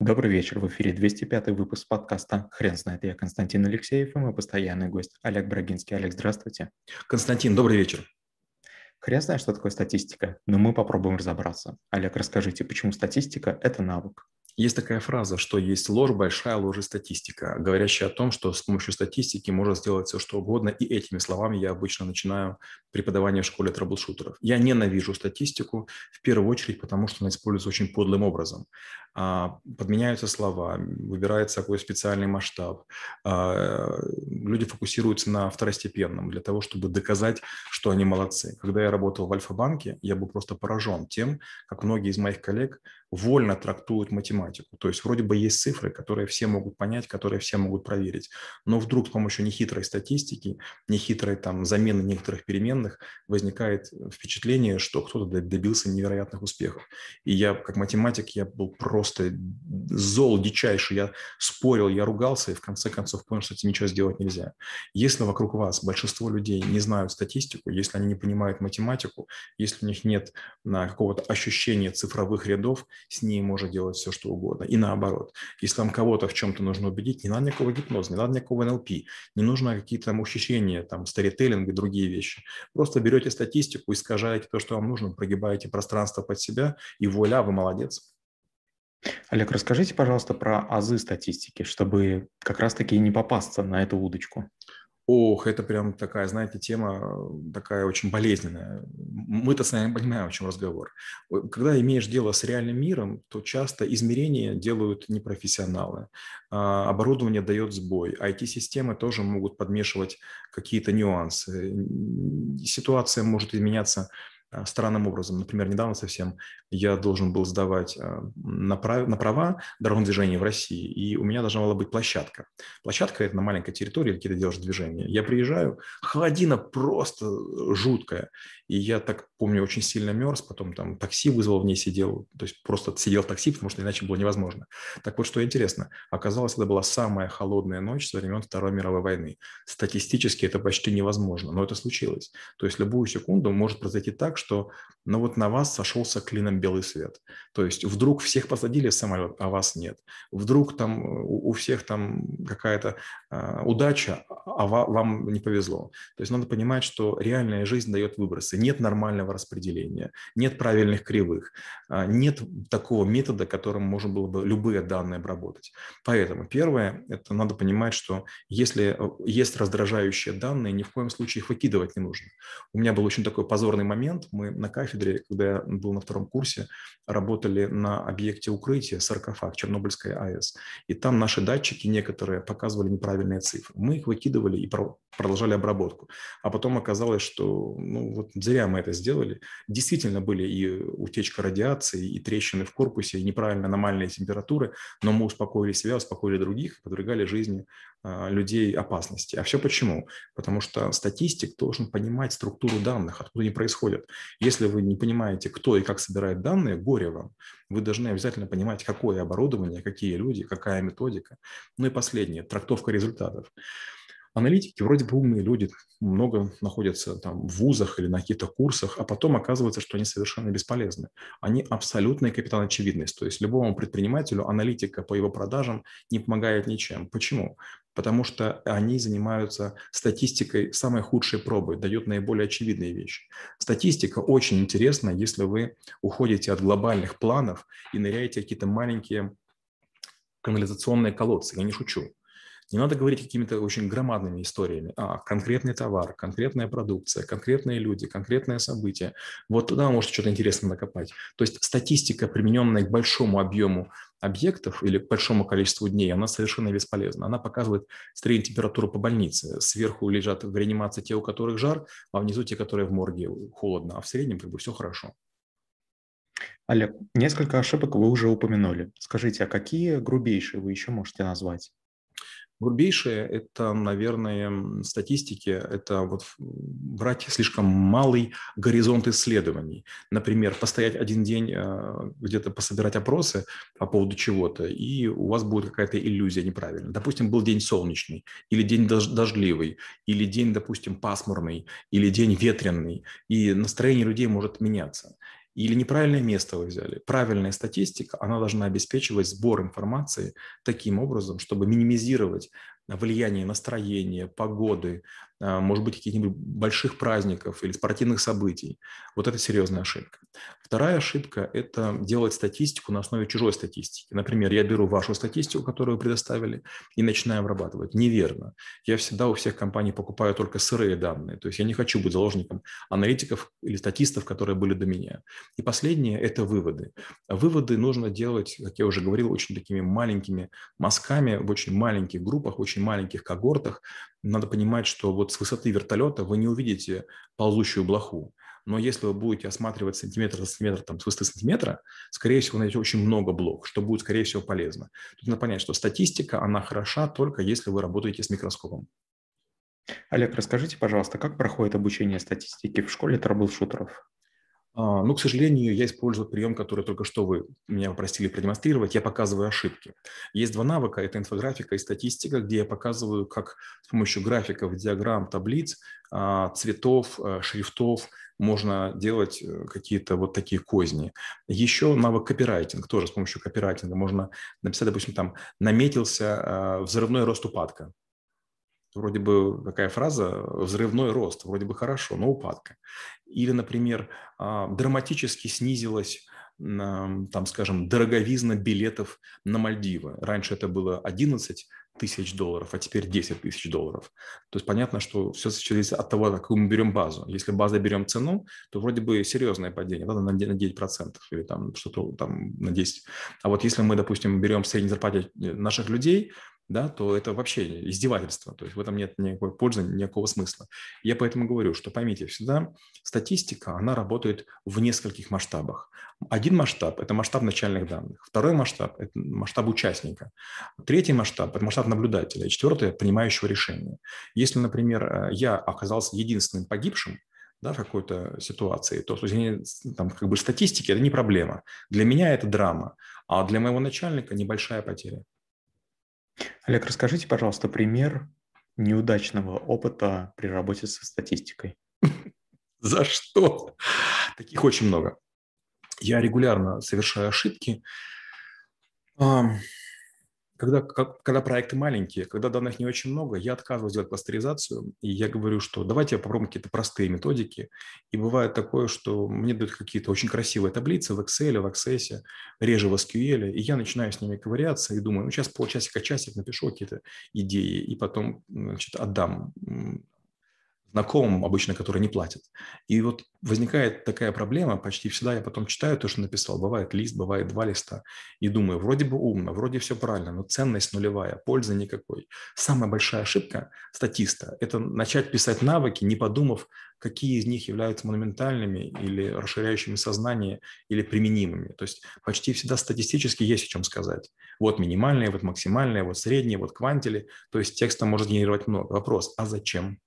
Добрый вечер. В эфире 205 выпуск подкаста «Хрен знает». Я Константин Алексеев и мой постоянный гость Олег Брагинский. Олег, здравствуйте. Константин, добрый вечер. Хрен знает, что такое статистика, но мы попробуем разобраться. Олег, расскажите, почему статистика – это навык? Есть такая фраза, что есть ложь, большая ложь и статистика, говорящая о том, что с помощью статистики можно сделать все, что угодно, и этими словами я обычно начинаю преподавание в школе трэблшутеров. Я ненавижу статистику, в первую очередь, потому что она используется очень подлым образом. А, подменяются слова, выбирается какой специальный масштаб, а, люди фокусируются на второстепенном для того, чтобы доказать, что они молодцы. Когда я работал в Альфа-банке, я был просто поражен тем, как многие из моих коллег вольно трактуют математику. То есть вроде бы есть цифры, которые все могут понять, которые все могут проверить. Но вдруг с помощью нехитрой статистики, нехитрой там замены некоторых переменных возникает впечатление, что кто-то добился невероятных успехов. И я, как математик, я был просто зол дичайший. Я спорил, я ругался и в конце концов понял, что этим ничего сделать нельзя. Если вокруг вас большинство людей не знают статистику, если они не понимают математику, если у них нет какого-то ощущения цифровых рядов, с ней может делать все, что угодно. И наоборот, если вам кого-то в чем-то нужно убедить, не надо никакого гипноза, не надо никакого НЛП, не нужно какие-то там ухищрения, там, старителлинг и другие вещи. Просто берете статистику, искажаете то, что вам нужно, прогибаете пространство под себя, и вуаля, вы молодец. Олег, расскажите, пожалуйста, про азы статистики, чтобы как раз-таки не попасться на эту удочку. Ох, это прям такая, знаете, тема такая очень болезненная. Мы-то с вами понимаем, о чем разговор. Когда имеешь дело с реальным миром, то часто измерения делают непрофессионалы. А, оборудование дает сбой. IT-системы тоже могут подмешивать какие-то нюансы. Ситуация может изменяться странным образом. Например, недавно совсем я должен был сдавать а, на, прав... на права дорожного движения в России, и у меня должна была быть площадка. Площадка – это на маленькой территории, где ты делаешь движение. Я приезжаю, холодина просто жуткая, и я так помню, очень сильно мерз, потом там такси вызвал, в ней сидел, то есть просто сидел в такси, потому что иначе было невозможно. Так вот, что интересно, оказалось, это была самая холодная ночь со времен Второй мировой войны. Статистически это почти невозможно, но это случилось. То есть любую секунду может произойти так, что ну вот на вас сошелся клином белый свет. То есть вдруг всех посадили в самолет, а вас нет. Вдруг там у, у всех там какая-то э, удача, а вам не повезло. То есть надо понимать, что реальная жизнь дает выбросы. Нет нормального распределения, нет правильных кривых, а, нет такого метода, которым можно было бы любые данные обработать. Поэтому первое, это надо понимать, что если э, есть раздражающие данные, ни в коем случае их выкидывать не нужно. У меня был очень такой позорный момент мы на кафедре, когда я был на втором курсе, работали на объекте укрытия саркофаг Чернобыльской АЭС. И там наши датчики некоторые показывали неправильные цифры. Мы их выкидывали и продолжали обработку. А потом оказалось, что ну, вот зря мы это сделали. Действительно были и утечка радиации, и трещины в корпусе, и неправильно аномальные температуры, но мы успокоили себя, успокоили других, подвергали жизни а, людей опасности. А все почему? Потому что статистик должен понимать структуру данных, откуда они происходят. Если вы не понимаете, кто и как собирает данные, горе вам. Вы должны обязательно понимать, какое оборудование, какие люди, какая методика. Ну и последнее, трактовка результатов. Аналитики вроде бы умные люди, много находятся там в вузах или на каких-то курсах, а потом оказывается, что они совершенно бесполезны. Они абсолютная капитан очевидность. То есть любому предпринимателю аналитика по его продажам не помогает ничем. Почему? Потому что они занимаются статистикой самой худшей пробы, дают наиболее очевидные вещи. Статистика очень интересна, если вы уходите от глобальных планов и ныряете какие-то маленькие канализационные колодцы. Я не шучу. Не надо говорить какими-то очень громадными историями. А, конкретный товар, конкретная продукция, конкретные люди, конкретное событие. Вот туда может что-то интересное накопать. То есть статистика, примененная к большому объему объектов или к большому количеству дней, она совершенно бесполезна. Она показывает среднюю температуру по больнице. Сверху лежат в реанимации те, у которых жар, а внизу те, которые в морге холодно. А в среднем как бы все хорошо. Олег, несколько ошибок вы уже упомянули. Скажите, а какие грубейшие вы еще можете назвать? Грубейшее – это, наверное, статистики, это вот брать слишком малый горизонт исследований. Например, постоять один день э, где-то пособирать опросы по поводу чего-то, и у вас будет какая-то иллюзия неправильная. Допустим, был день солнечный, или день дождливый, или день, допустим, пасмурный, или день ветреный, и настроение людей может меняться. Или неправильное место вы взяли. Правильная статистика, она должна обеспечивать сбор информации таким образом, чтобы минимизировать влияние настроения, погоды, а, может быть, каких-нибудь больших праздников или спортивных событий. Вот это серьезная ошибка. Вторая ошибка – это делать статистику на основе чужой статистики. Например, я беру вашу статистику, которую вы предоставили, и начинаю обрабатывать. Неверно. Я всегда у всех компаний покупаю только сырые данные. То есть я не хочу быть заложником аналитиков или статистов, которые были до меня. И последнее – это выводы. Выводы нужно делать, как я уже говорил, очень такими маленькими мазками, в очень маленьких группах, в очень маленьких когортах. Надо понимать, что вот с высоты вертолета вы не увидите ползущую блоху. Но если вы будете осматривать сантиметр за сантиметр, там, с высоты сантиметра, скорее всего, найдете очень много блок, что будет, скорее всего, полезно. Тут надо понять, что статистика, она хороша только если вы работаете с микроскопом. Олег, расскажите, пожалуйста, как проходит обучение статистики в школе трэблшутеров? А, ну, к сожалению, я использую прием, который только что вы меня попросили продемонстрировать. Я показываю ошибки. Есть два навыка. Это инфографика и статистика, где я показываю, как с помощью графиков, диаграмм, таблиц, а, цветов, а, шрифтов можно делать э, какие-то вот такие козни. Еще навык копирайтинг. Тоже с помощью копирайтинга можно написать, допустим, там «наметился взрывной рост упадка». Вроде бы такая фраза «взрывной рост», вроде бы хорошо, но упадка. Или, например, а, драматически снизилась там, скажем, дороговизна билетов на Мальдивы. Раньше это было 11 тысяч долларов, а теперь 10 тысяч долларов. То есть понятно, что все зависит от того, какую мы берем базу. Если база берем цену, то вроде бы серьезное падение, да, на 9% или там что-то там на 10%. А вот если мы, допустим, берем средней зарплате наших людей, да, то это вообще издевательство. То есть в этом нет никакой пользы, никакого смысла. Я поэтому говорю, что поймите, всегда статистика, она работает в нескольких масштабах. Один масштаб – это масштаб начальных данных. Второй масштаб – это масштаб участника. Третий масштаб – это масштаб наблюдателя. И четвертый – принимающего решения. Если, например, э, я оказался единственным погибшим, да, в какой-то ситуации, то есть, там, как бы статистики – это не проблема. Для меня это драма, а для моего начальника небольшая потеря. Олег, расскажите, пожалуйста, пример неудачного опыта при работе со статистикой. За что? Таких очень много. Я регулярно совершаю ошибки когда, когда проекты маленькие, когда данных не очень много, я отказываюсь делать кластеризацию, и я говорю, что давайте попробуем какие-то простые методики. И бывает такое, что мне дают какие-то очень красивые таблицы в Excel, в Access, реже в SQL, и я начинаю с ними ковыряться и думаю, ну сейчас полчасика, часик напишу какие-то идеи, и потом значит, отдам знакомым обычно, которые не платят. И вот возникает такая проблема, почти всегда я потом читаю то, что написал. Бывает лист, бывает два листа. И думаю, вроде бы умно, вроде все правильно, но ценность нулевая, пользы никакой. Самая большая ошибка статиста – это начать писать навыки, не подумав, какие из них являются монументальными или расширяющими сознание, или применимыми. То есть почти всегда статистически есть о чем сказать. Вот минимальные, вот максимальные, вот средние, вот квантили. То есть текста может генерировать много. Вопрос, а зачем?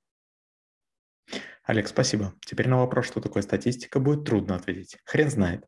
Олег, спасибо. Теперь на вопрос, что такое статистика, будет трудно ответить. Хрен знает.